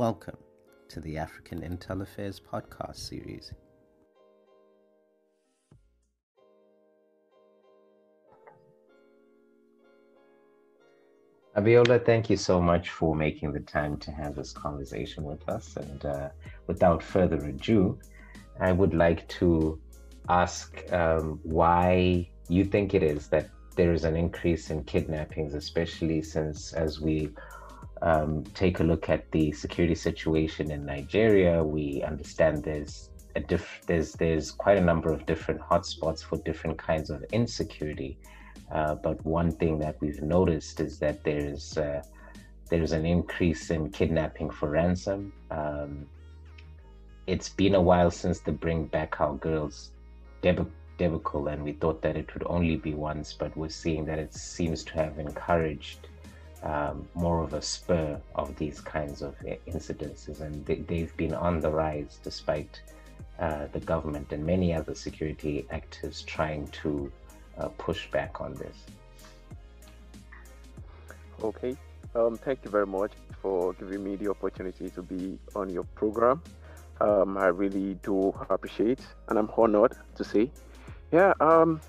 Welcome to the African Intel Affairs podcast series. Abiola, thank you so much for making the time to have this conversation with us. And uh, without further ado, I would like to ask um, why you think it is that there is an increase in kidnappings, especially since, as we um, take a look at the security situation in Nigeria, we understand there's a diff- there's there's quite a number of different hotspots for different kinds of insecurity. Uh, but one thing that we've noticed is that there's uh, there's an increase in kidnapping for ransom. Um, it's been a while since the Bring Back Our Girls deb- debacle, and we thought that it would only be once, but we're seeing that it seems to have encouraged um, more of a spur of these kinds of incidences, and they, have been on the rise despite uh, the government and many other security actors trying to uh, push back on this. Okay, um, thank you very much for giving me the opportunity to be on your program. Um, I really do appreciate, and I'm honored to say, yeah. Um,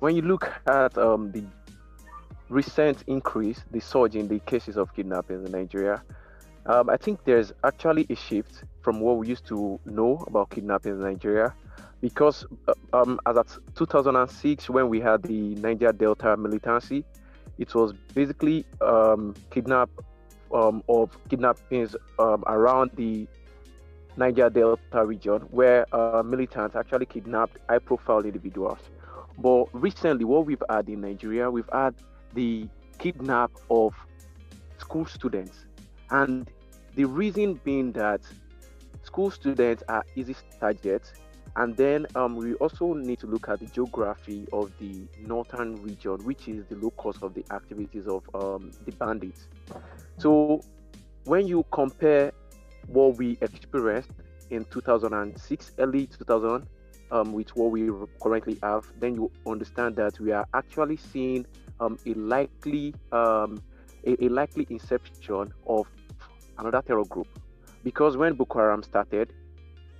when you look at um, the recent increase, the surge in the cases of kidnapping in Nigeria, um, I think there's actually a shift from what we used to know about kidnapping in Nigeria because uh, um, as at 2006 when we had the niger delta militancy it was basically um, kidnap um, of kidnappings um, around the niger delta region where uh, militants actually kidnapped high profile individuals. But recently what we've had in nigeria we've had the kidnap of school students and the reason being that school students are easy targets and then um, we also need to look at the geography of the northern region, which is the locus of the activities of um, the bandits. So when you compare what we experienced in 2006, early 2000, um, with what we currently have, then you understand that we are actually seeing um, a likely um, a, a likely inception of another terror group. Because when Boko Haram started,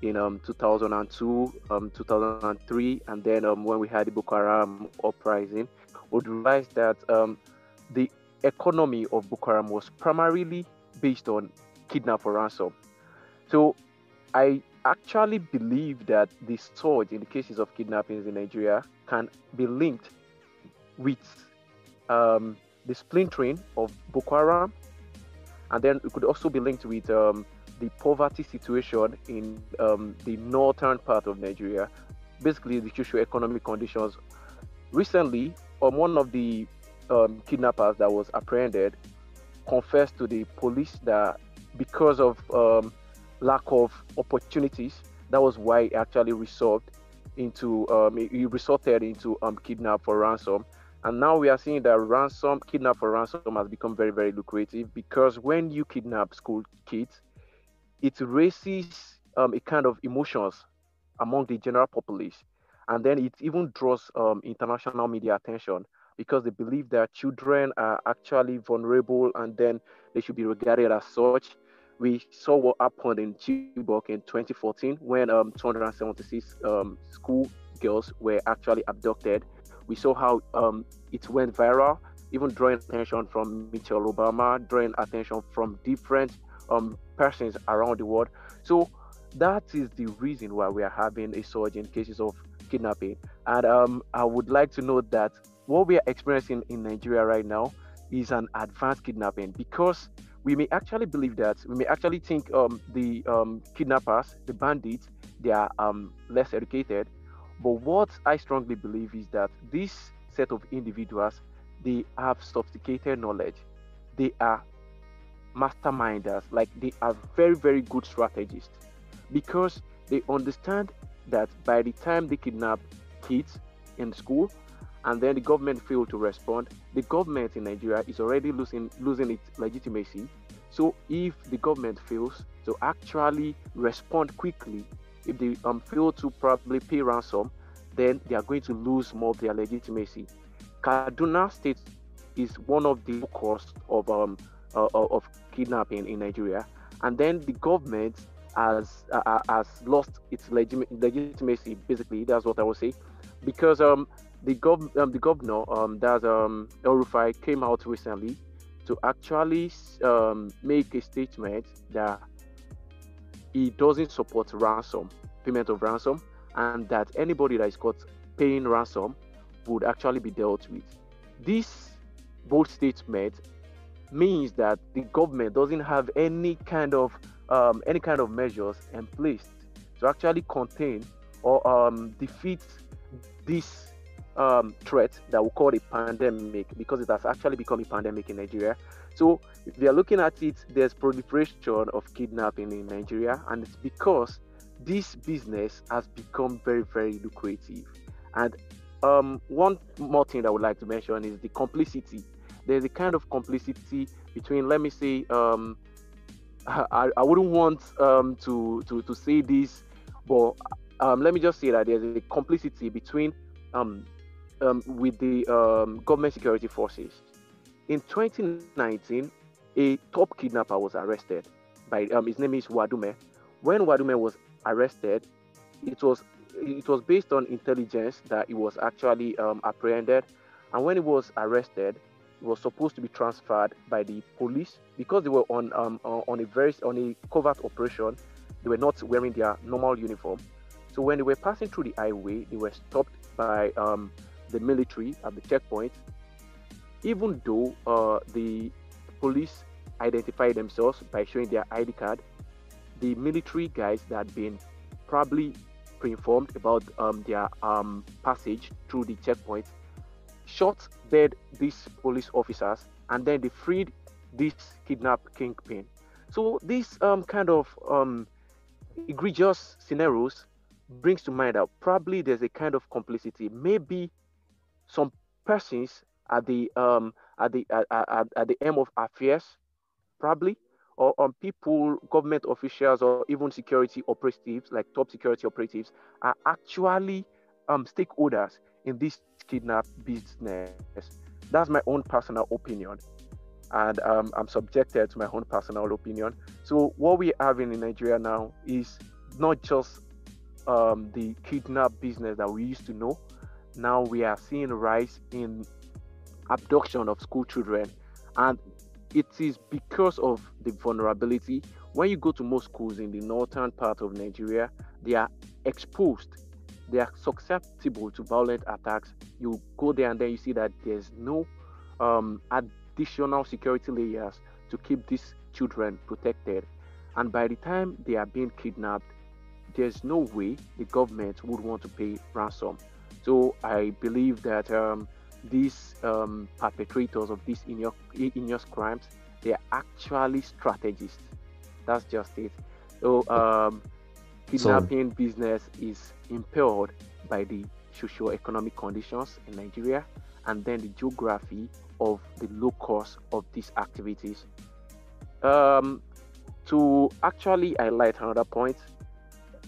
in um, 2002, um, 2003, and then um, when we had the Boko Haram uprising, we realized that um, the economy of Boko Haram was primarily based on kidnap for ransom. So I actually believe that the surge in the cases of kidnappings in Nigeria can be linked with um, the splintering of Boko Haram, and then it could also be linked with um, the poverty situation in um, the northern part of Nigeria, basically the socio-economic conditions. Recently, um, one of the um, kidnappers that was apprehended confessed to the police that because of um, lack of opportunities, that was why he actually resorted into um, he resorted into um, kidnap for ransom. And now we are seeing that ransom, kidnap for ransom has become very, very lucrative because when you kidnap school kids, it raises um, a kind of emotions among the general populace. And then it even draws um, international media attention because they believe that children are actually vulnerable and then they should be regarded as such. We saw what happened in Chibok in 2014 when um, 276 um, school girls were actually abducted. We saw how um, it went viral, even drawing attention from Michelle Obama, drawing attention from different um, persons around the world. So that is the reason why we are having a surge in cases of kidnapping. And um, I would like to note that what we are experiencing in Nigeria right now is an advanced kidnapping because we may actually believe that we may actually think um, the um, kidnappers, the bandits, they are um, less educated. But what I strongly believe is that this set of individuals, they have sophisticated knowledge. They are masterminders, like they are very, very good strategists because they understand that by the time they kidnap kids in school and then the government fail to respond, the government in Nigeria is already losing losing its legitimacy. So if the government fails to actually respond quickly, if they um, fail to probably pay ransom, then they are going to lose more of their legitimacy. Kaduna State is one of the cause of um, uh, of kidnapping in Nigeria. and then the government has uh, has lost its legit- legitimacy. Basically, that's what I would say, because um the gov um, the governor um that um El Rufai came out recently to actually um, make a statement that he doesn't support ransom payment of ransom and that anybody that is caught paying ransom would actually be dealt with. This bold statement means that the government doesn't have any kind of um, any kind of measures in place to actually contain or um, defeat this um, threat that we call a pandemic because it has actually become a pandemic in Nigeria. So if you are looking at it, there's proliferation of kidnapping in Nigeria, and it's because this business has become very, very lucrative. And um, one more thing that I would like to mention is the complicity. There's a kind of complicity between, let me say, um, I, I wouldn't want um, to, to, to say this, but um, let me just say that there's a complicity between um, with the um, government security forces. In 2019, a top kidnapper was arrested. By um, his name is Wadume. When Wadume was arrested, it was it was based on intelligence that he was actually um, apprehended, and when he was arrested, he was supposed to be transferred by the police because they were on um, on a very on a covert operation. They were not wearing their normal uniform. So when they were passing through the highway, they were stopped by um, the military at the checkpoint. Even though uh, the police identified themselves by showing their ID card, the military guys that had been probably pre-informed about um, their um, passage through the checkpoint shot dead these police officers and then they freed this kidnapped kingpin. So this um, kind of um, egregious scenarios brings to mind that probably there's a kind of complicity. Maybe some persons at the um, at the at, at, at the aim of affairs, probably, or on people, government officials, or even security operatives, like top security operatives, are actually um, stakeholders in this kidnap business. That's my own personal opinion. And um, I'm subjected to my own personal opinion. So, what we have in Nigeria now is not just um, the kidnap business that we used to know. Now we are seeing a rise in abduction of school children, and it is because of the vulnerability. When you go to most schools in the northern part of Nigeria, they are exposed, they are susceptible to violent attacks. You go there and then you see that there's no um, additional security layers to keep these children protected. And by the time they are being kidnapped, there's no way the government would want to pay ransom. So I believe that um, these um, perpetrators of these heinous crimes, they are actually strategists. That's just it. So um, kidnapping so, business is impaired by the socio-economic conditions in Nigeria and then the geography of the locus of these activities. Um, to actually highlight another point,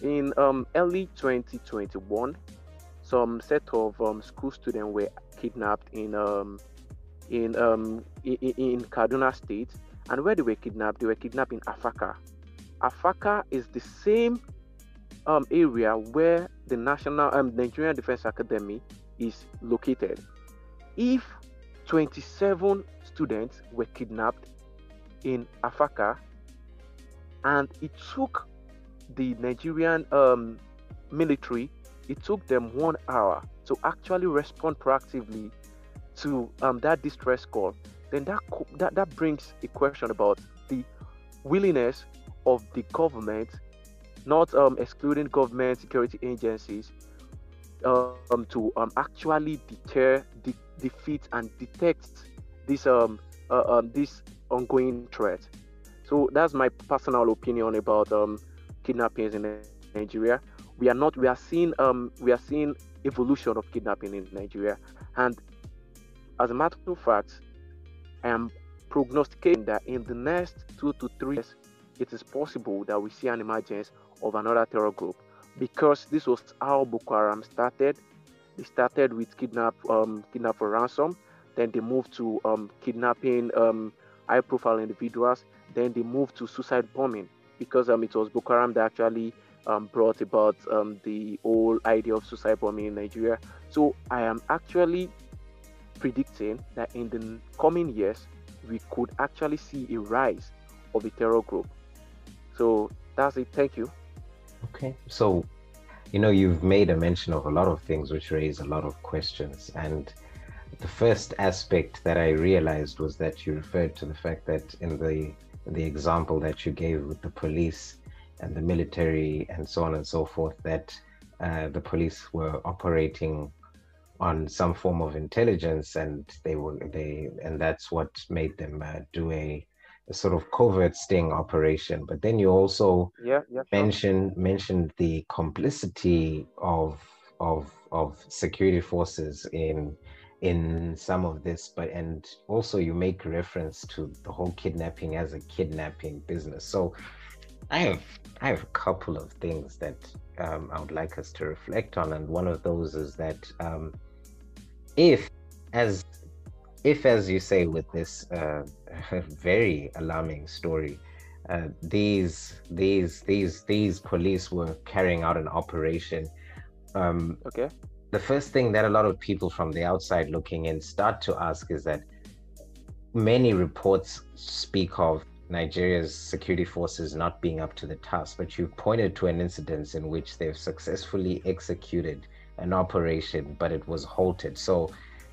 in um, early 2021, some set of um, school students were kidnapped in um, in, um, in in Kaduna State, and where they were kidnapped, they were kidnapped in Afaka. Afaka is the same um, area where the National um, Nigerian Defense Academy is located. If 27 students were kidnapped in Afaka, and it took the Nigerian um, military, it took them one hour to actually respond proactively to um, that distress call. Then that, that that brings a question about the willingness of the government, not um, excluding government security agencies, um, to um, actually deter, de- defeat, and detect this um, uh, um, this ongoing threat. So that's my personal opinion about um, kidnappings in Nigeria. We are not. We are seeing. Um, we are seeing evolution of kidnapping in Nigeria, and as a matter of fact, I am prognosticating that in the next two to three years, it is possible that we see an emergence of another terror group because this was how Boko Haram started. They started with kidnap, um, kidnap for ransom, then they moved to um, kidnapping um, high profile individuals. Then they moved to suicide bombing because um, it was Boko Haram that actually um, brought about um, the whole idea of suicide bombing in Nigeria. So I am actually predicting that in the coming years, we could actually see a rise of a terror group. So that's it. Thank you. Okay. So, you know, you've made a mention of a lot of things which raise a lot of questions. And the first aspect that I realized was that you referred to the fact that in the the example that you gave with the police and the military and so on and so forth, that uh, the police were operating on some form of intelligence and they were they and that's what made them uh, do a, a, sort of covert sting operation but then you also yeah, yeah mentioned sure. mentioned the complicity of of of security forces in in some of this but and also you make reference to the whole kidnapping as a kidnapping business so i have i have a couple of things that um, i would like us to reflect on and one of those is that um, if as if as you say with this uh, very alarming story uh, these these these these police were carrying out an operation um, okay. the first thing that a lot of people from the outside looking in start to ask is that many reports speak of Nigeria's security forces not being up to the task, but you pointed to an incident in which they've successfully executed an operation, but it was halted. So,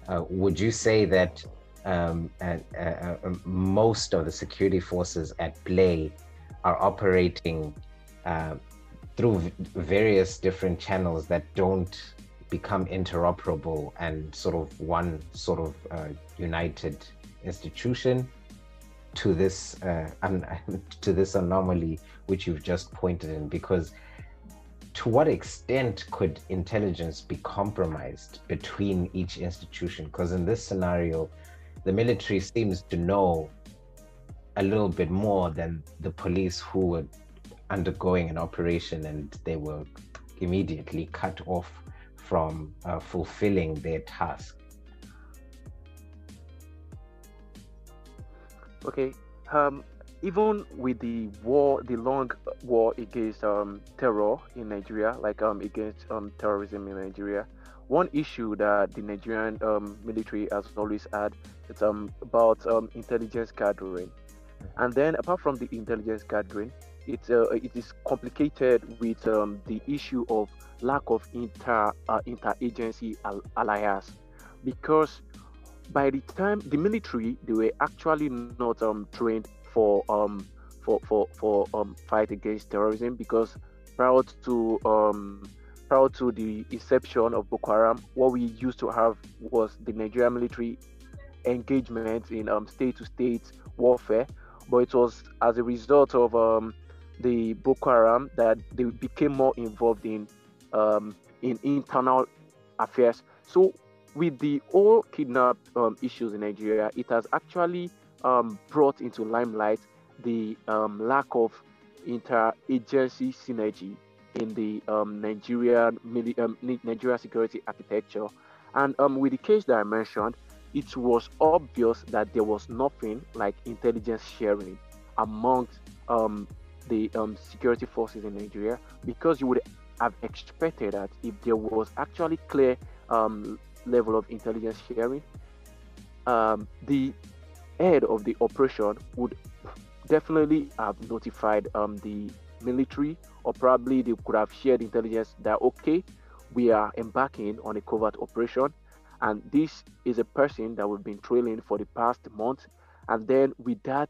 uh, would you say that um, uh, uh, most of the security forces at play are operating uh, through various different channels that don't become interoperable and sort of one sort of uh, united institution to this uh, un- to this anomaly which you've just pointed in because to what extent could intelligence be compromised between each institution because in this scenario the military seems to know a little bit more than the police who were undergoing an operation and they were immediately cut off from uh, fulfilling their task. Okay. Um, even with the war, the long war against um, terror in Nigeria, like um, against um, terrorism in Nigeria, one issue that the Nigerian um, military has always had is um, about um, intelligence gathering. And then, apart from the intelligence gathering, it, uh, it is complicated with um, the issue of lack of inter uh, interagency alliance because by the time the military they were actually not um, trained for um for for for um fight against terrorism because prior to um prior to the inception of Boko Haram, what we used to have was the Nigerian military engagement in um state-to-state warfare, but it was as a result of um the Boko Haram that they became more involved in um, in internal affairs. So with the all kidnap um, issues in Nigeria, it has actually um, brought into limelight the um, lack of interagency synergy in the um, Nigerian um, Nigeria security architecture. And um, with the case that I mentioned, it was obvious that there was nothing like intelligence sharing amongst the security forces in Nigeria because you would have expected that if there was actually clear um, level of intelligence sharing, um, the head of the operation would definitely have notified um, the military, or probably they could have shared intelligence that okay, we are embarking on a covert operation, and this is a person that we've been trailing for the past month, and then with that,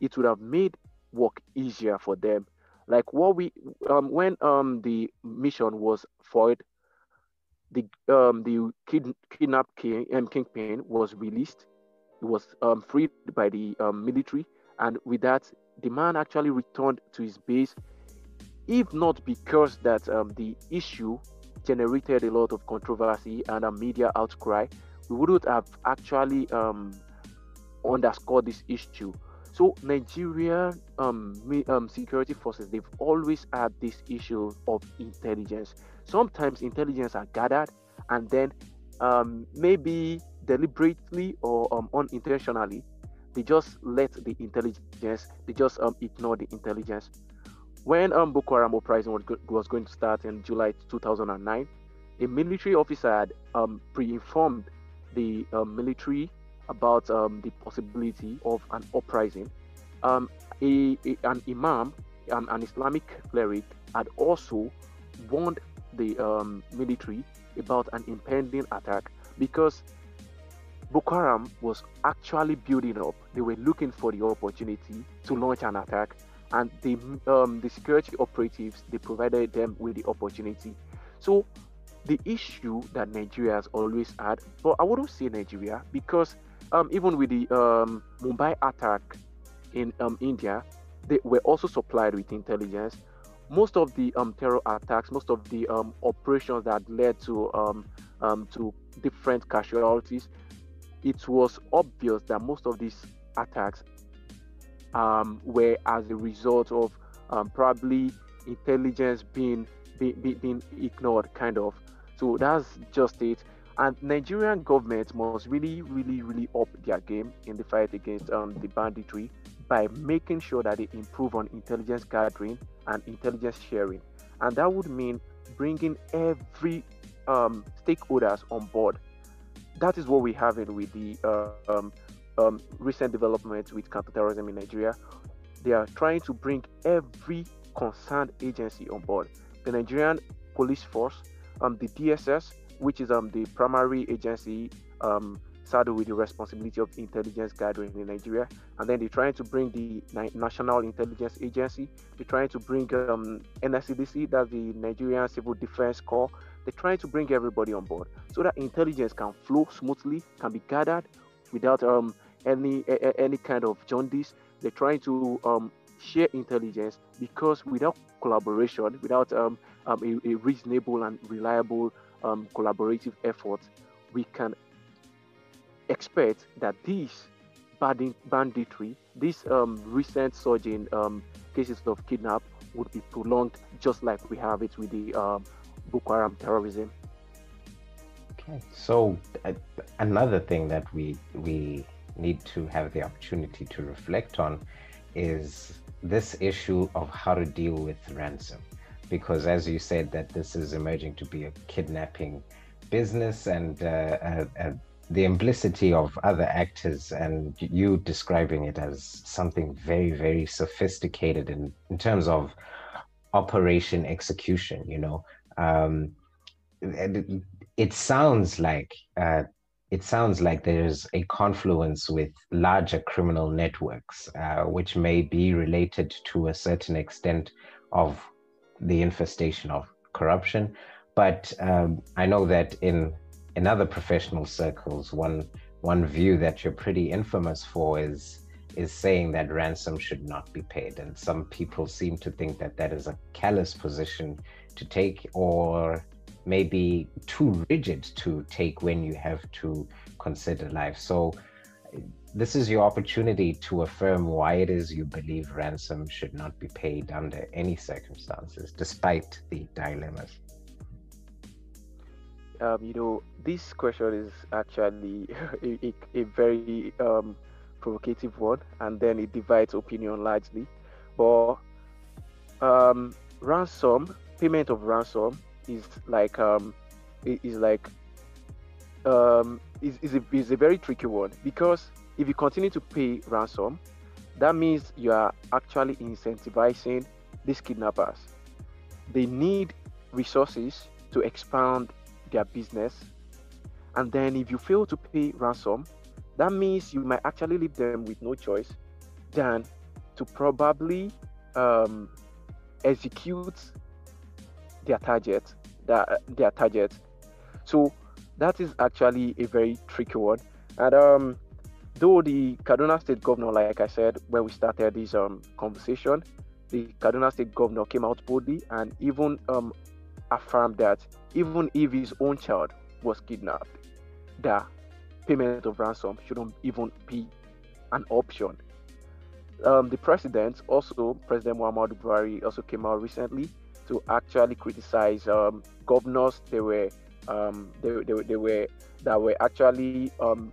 it would have made work easier for them. Like what we um, when um the mission was foiled, the um the kid, kidnap king um, kingpin was released. It was um, freed by the um, military, and with that, the man actually returned to his base. If not because that um, the issue generated a lot of controversy and a media outcry, we wouldn't have actually um, underscored this issue. So Nigeria um, um, security forces they've always had this issue of intelligence. Sometimes intelligence are gathered and then um, maybe deliberately or um, unintentionally they just let the intelligence, they just um, ignore the intelligence. When um, Boko Haram uprising was, going to start in July 2009, a military officer had um, pre-informed the um, military about um, the possibility of an uprising. Um, a, a, an imam, um, an Islamic cleric, had also warned the um, military about an impending attack because Boko Haram was actually building up. They were looking for the opportunity to launch an attack, and the um, the security operatives they provided them with the opportunity. So the issue that Nigeria has always had, but I wouldn't say Nigeria because um, even with the um, Mumbai attack in um, India, they were also supplied with intelligence. Most of the um, terror attacks, most of the um, operations that led to um, to different casualties, it was obvious that most of these attacks um, were as a result of um, probably intelligence being, being being ignored, kind of. So that's just it. And Nigerian government must really, really, really up their game in the fight against um, the banditry by making sure that they improve on intelligence gathering and intelligence sharing. And that would mean bringing every um, stakeholders on board that is what we have in with the uh, um, um, recent developments with counterterrorism in Nigeria. They are trying to bring every concerned agency on board. The Nigerian police force, um, the DSS, which is um, the primary agency um, saddled with the responsibility of intelligence gathering in Nigeria, and then they're trying to bring the National Intelligence Agency. They're trying to bring um, NSCDC, that's the Nigerian Civil Defense Corps, they're trying to bring everybody on board so that intelligence can flow smoothly, can be gathered without um, any a, any kind of jaundice. They're trying to um, share intelligence because without collaboration, without um, um, a, a, reasonable and reliable um, collaborative effort, we can expect that this banditry, this um, recent surge in um, cases of kidnap would be prolonged just like we have it with the um, Boko Haram terrorism. Okay, so uh, another thing that we we need to have the opportunity to reflect on is this issue of how to deal with ransom, because as you said, that this is emerging to be a kidnapping business and uh, uh, uh the implicity of other actors and you describing it as something very very sophisticated in, in terms of operation execution you know um, it, it, sounds like uh, it sounds like there's a confluence with larger criminal networks, uh, which may be related to a certain extent of the infestation of corruption. But um, I know that in in other professional circles, one one view that you're pretty infamous for is is saying that ransom should not be paid, and some people seem to think that that is a callous position to take or maybe too rigid to take when you have to consider life. So, this is your opportunity to affirm why it is you believe ransom should not be paid under any circumstances, despite the dilemmas. Um, you know, this question is actually a, a, a very um, provocative one, and then it divides opinion largely. But um, ransom payment of ransom is like um is like um is, is, a, is a very tricky one because if you continue to pay ransom that means you are actually incentivizing these kidnappers they need resources to expand their business and then if you fail to pay ransom that means you might actually leave them with no choice than to probably um, execute their target, their, their target. So that is actually a very tricky one. And um, though the Kaduna State governor, like I said when we started this um, conversation, the Kaduna State governor came out boldly and even um, affirmed that even if his own child was kidnapped, the payment of ransom shouldn't even be an option. Um, the president, also President Muhammadu Buhari, also came out recently to actually criticize um, governors. They were um, they, they, they, were that were actually um,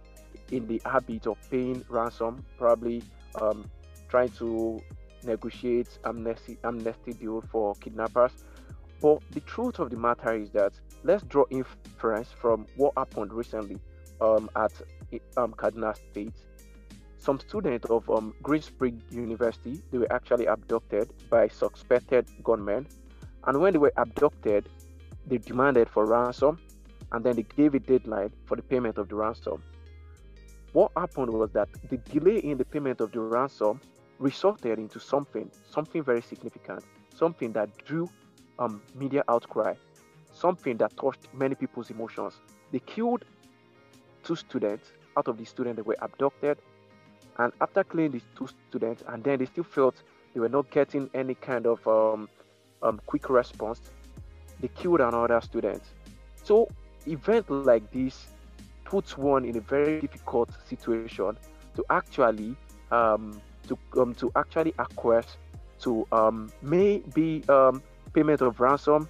in the habit of paying ransom, probably um, trying to negotiate amnesty amnesty deal for kidnappers. But the truth of the matter is that let's draw inference from what happened recently um, at um, State. Some students of um, Green Spring University they were actually abducted by suspected gunmen, and when they were abducted, they demanded for ransom, and then they gave a deadline for the payment of the ransom. What happened was that the delay in the payment of the ransom resulted into something, something very significant, something that drew um, media outcry, something that touched many people's emotions. They killed two students out of the students that were abducted, and after killing these two students, and then they still felt they were not getting any kind of um, um, quick response, they killed another student. So, event like this puts one in a very difficult situation to actually um, to um, to actually acquest to um, maybe um, payment of ransom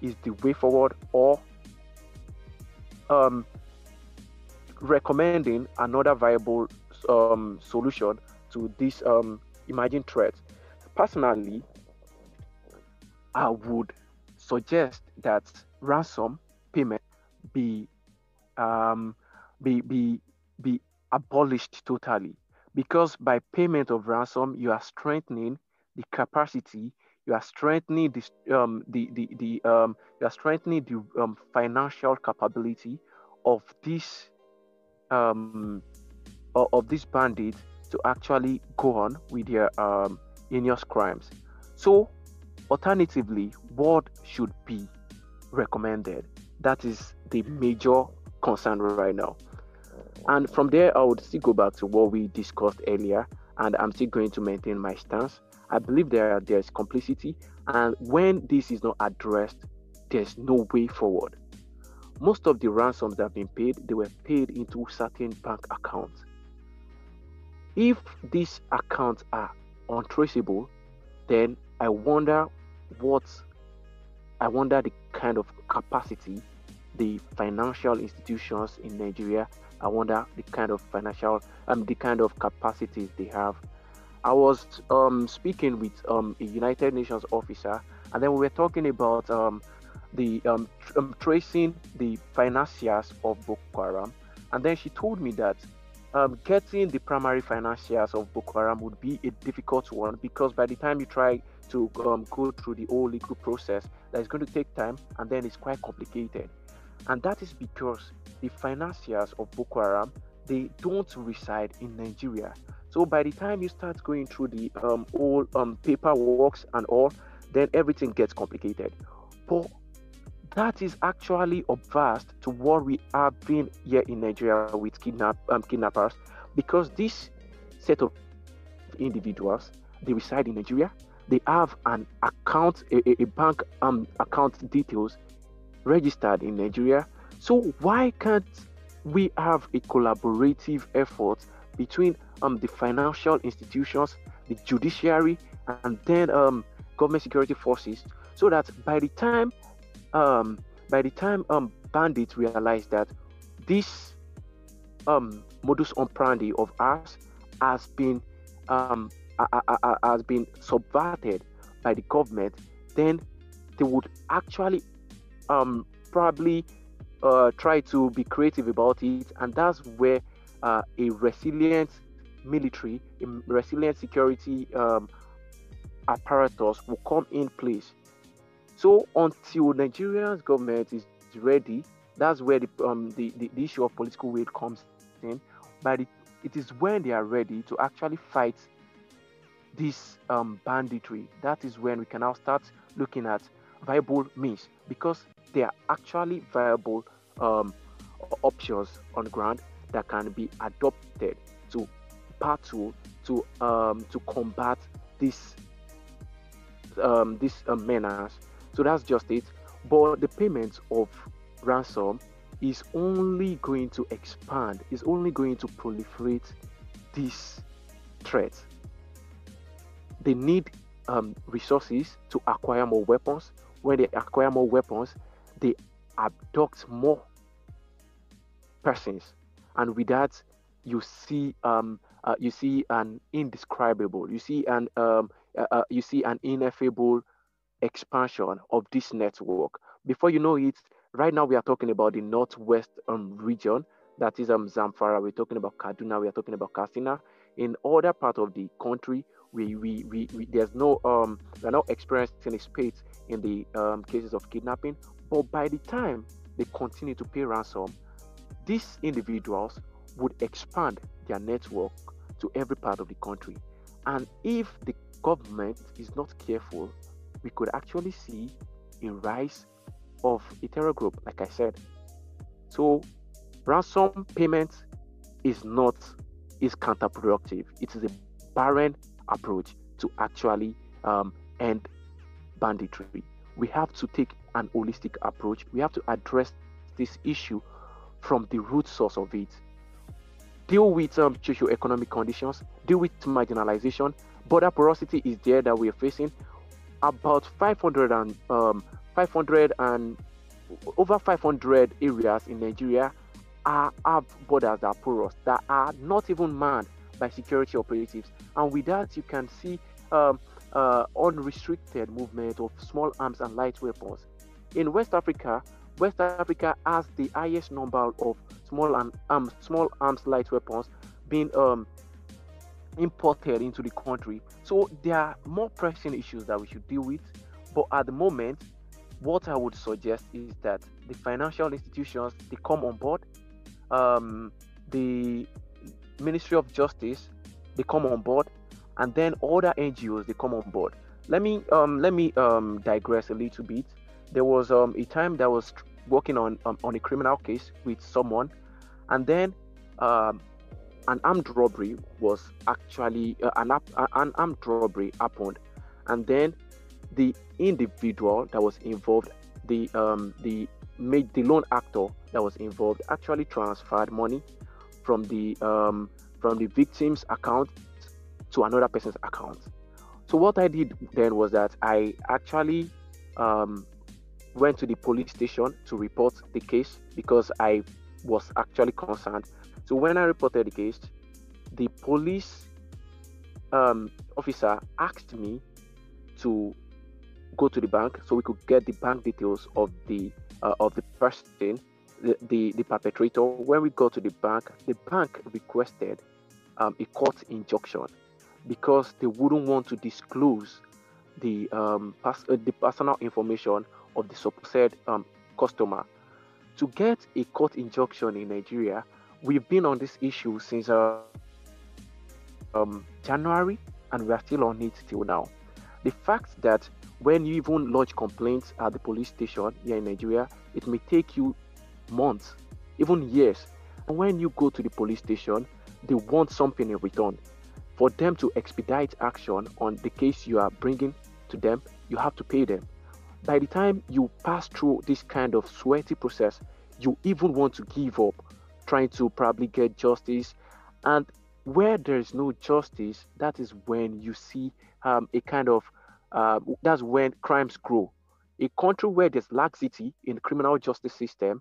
is the way forward or um, recommending another viable um, solution to this um, emerging threat. Personally, I would suggest that ransom payment be um, be be be abolished totally because by payment of ransom you are strengthening the capacity you are strengthening the um, the the, the um, you are strengthening the um, financial capability of this um, of this bandit to actually go on with their um, heinous crimes. So, alternatively, what should be recommended? That is the major concern right now. And from there, I would still go back to what we discussed earlier, and I'm still going to maintain my stance. I believe there there's complicity, and when this is not addressed, there's no way forward. Most of the ransoms that have been paid, they were paid into certain bank accounts. If these accounts are untraceable, then I wonder what I wonder the kind of capacity the financial institutions in Nigeria I wonder the kind of financial um the kind of capacities they have. I was um speaking with um a United Nations officer, and then we were talking about um the um, tr- um tracing the financiers of Boko Haram, and then she told me that um, getting the primary financiers of Boko Haram would be a difficult one because by the time you try to go through the whole legal process, that is going to take time and then it's quite complicated. And that is because the financiers of Boko Haram they don't reside in Nigeria. So by the time you start going through the um, all um, paperwork and all, then everything gets complicated. But that is actually obverse to what we have been here in Nigeria with kidnap um, kidnappers, because this set of individuals they reside in Nigeria. They have an account, a, a bank um, account details registered in Nigeria. So why can't we have a collaborative effort between um, the financial institutions, the judiciary, and then um, government security forces, so that by the time um, by the time um, bandits realize that this um, modus operandi of ours has been um, has been subverted by the government, then they would actually um, probably uh, try to be creative about it, and that's where uh, a resilient military, a resilient security um, apparatus will come in place. So until Nigeria's government is ready, that's where the, um, the, the, the issue of political will comes in. But it, it is when they are ready to actually fight this um, banditry. That is when we can now start looking at viable means because there are actually viable um, options on ground that can be adopted to battle to um, to combat this um, this uh, menace. So that's just it. But the payment of ransom is only going to expand. Is only going to proliferate this threat. They need um, resources to acquire more weapons. When they acquire more weapons, they abduct more persons, and with that, you see um, uh, you see an indescribable, you see an um, uh, uh, you see an ineffable expansion of this network. Before you know it, right now we are talking about the northwest um, region, that is um, Zamfara. We're talking about Kaduna. We are talking about Katsina. In other part of the country, we, we, we, we there's no um we're not experiencing a spate in the um, cases of kidnapping. But by the time they continue to pay ransom, these individuals would expand their network to every part of the country. And if the government is not careful, we could actually see a rise of a terror group, like I said. So ransom payment is not is counterproductive. It is a barren approach to actually um, end banditry. We have to take an holistic approach. We have to address this issue from the root source of it. Deal with um, socio-economic conditions, deal with marginalization. Border porosity is there that we are facing. About 500 and um, 500 and over 500 areas in Nigeria are have borders that are porous that are not even manned by security operatives, and with that you can see um, uh, unrestricted movement of small arms and light weapons. In West Africa, West Africa has the highest number of small and um, small arms light weapons being um, imported into the country. So there are more pressing issues that we should deal with. But at the moment, what I would suggest is that the financial institutions they come on board, um, the Ministry of Justice they come on board, and then other NGOs they come on board. Let me um, let me um, digress a little bit. There was um, a time that I was working on um, on a criminal case with someone, and then um, an armed robbery was actually uh, an, an armed robbery happened, and then the individual that was involved, the um, the made the lone actor that was involved actually transferred money from the um, from the victim's account to another person's account. So what I did then was that I actually um, went to the police station to report the case because I was actually concerned. So when I reported the case, the police um, officer asked me to go to the bank so we could get the bank details of the uh, of the person, the, the, the perpetrator. When we go to the bank, the bank requested um, a court injunction because they wouldn't want to disclose the um, pers- uh, the personal information of the supposed um, customer. To get a court injunction in Nigeria, we've been on this issue since uh, um, January, and we are still on it till now. The fact that when you even lodge complaints at the police station here in Nigeria, it may take you months, even years. And when you go to the police station, they want something in return. For them to expedite action on the case you are bringing to them, you have to pay them. By the time you pass through this kind of sweaty process, you even want to give up trying to probably get justice. And where there is no justice, that is when you see um, a kind of uh, that's when crimes grow. A country where there's laxity in the criminal justice system,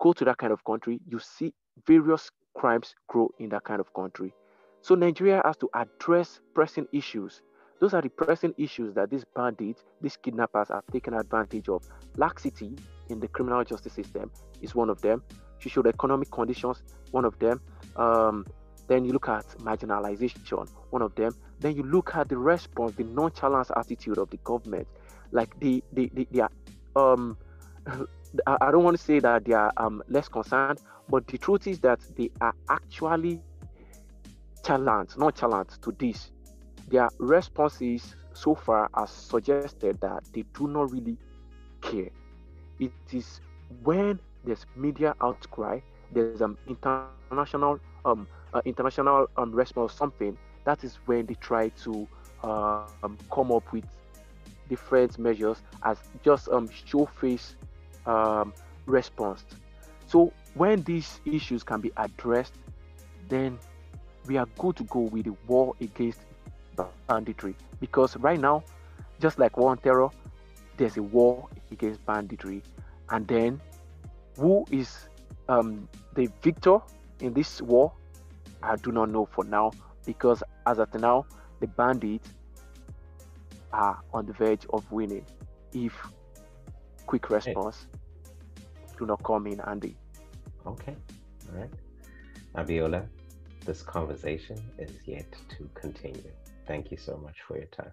go to that kind of country, you see various crimes grow in that kind of country. So Nigeria has to address pressing issues. Those are the pressing issues that these bandits, these kidnappers have taken advantage of. Laxity in the criminal justice system is one of them. Socio-economic conditions, one of them. Um, then you look at marginalization, one of them. Then you look at the response, the nonchalance attitude of the government. Like the the the, the um I don't want to say that they are um, less concerned, but the truth is that they are actually challenged, not challenged to this. Their responses so far has suggested that they do not really care. It is when there's media outcry, there's an um, international um, uh, international um, response something, that is when they try to uh, um, come up with different measures as just um, show face um, response. So when these issues can be addressed, then we are good to go with the war against banditry. Because right now, just like war on terror, there's a war against banditry, and then who is um, the victor in this war, I do not know for now because as of now, the bandits are on the verge of winning if quick response do not come in handy. Okay, all right. Abiola, this conversation is yet to continue. Thank you so much for your time.